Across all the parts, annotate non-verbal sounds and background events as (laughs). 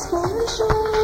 special.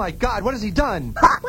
Oh my god, what has he done? (laughs)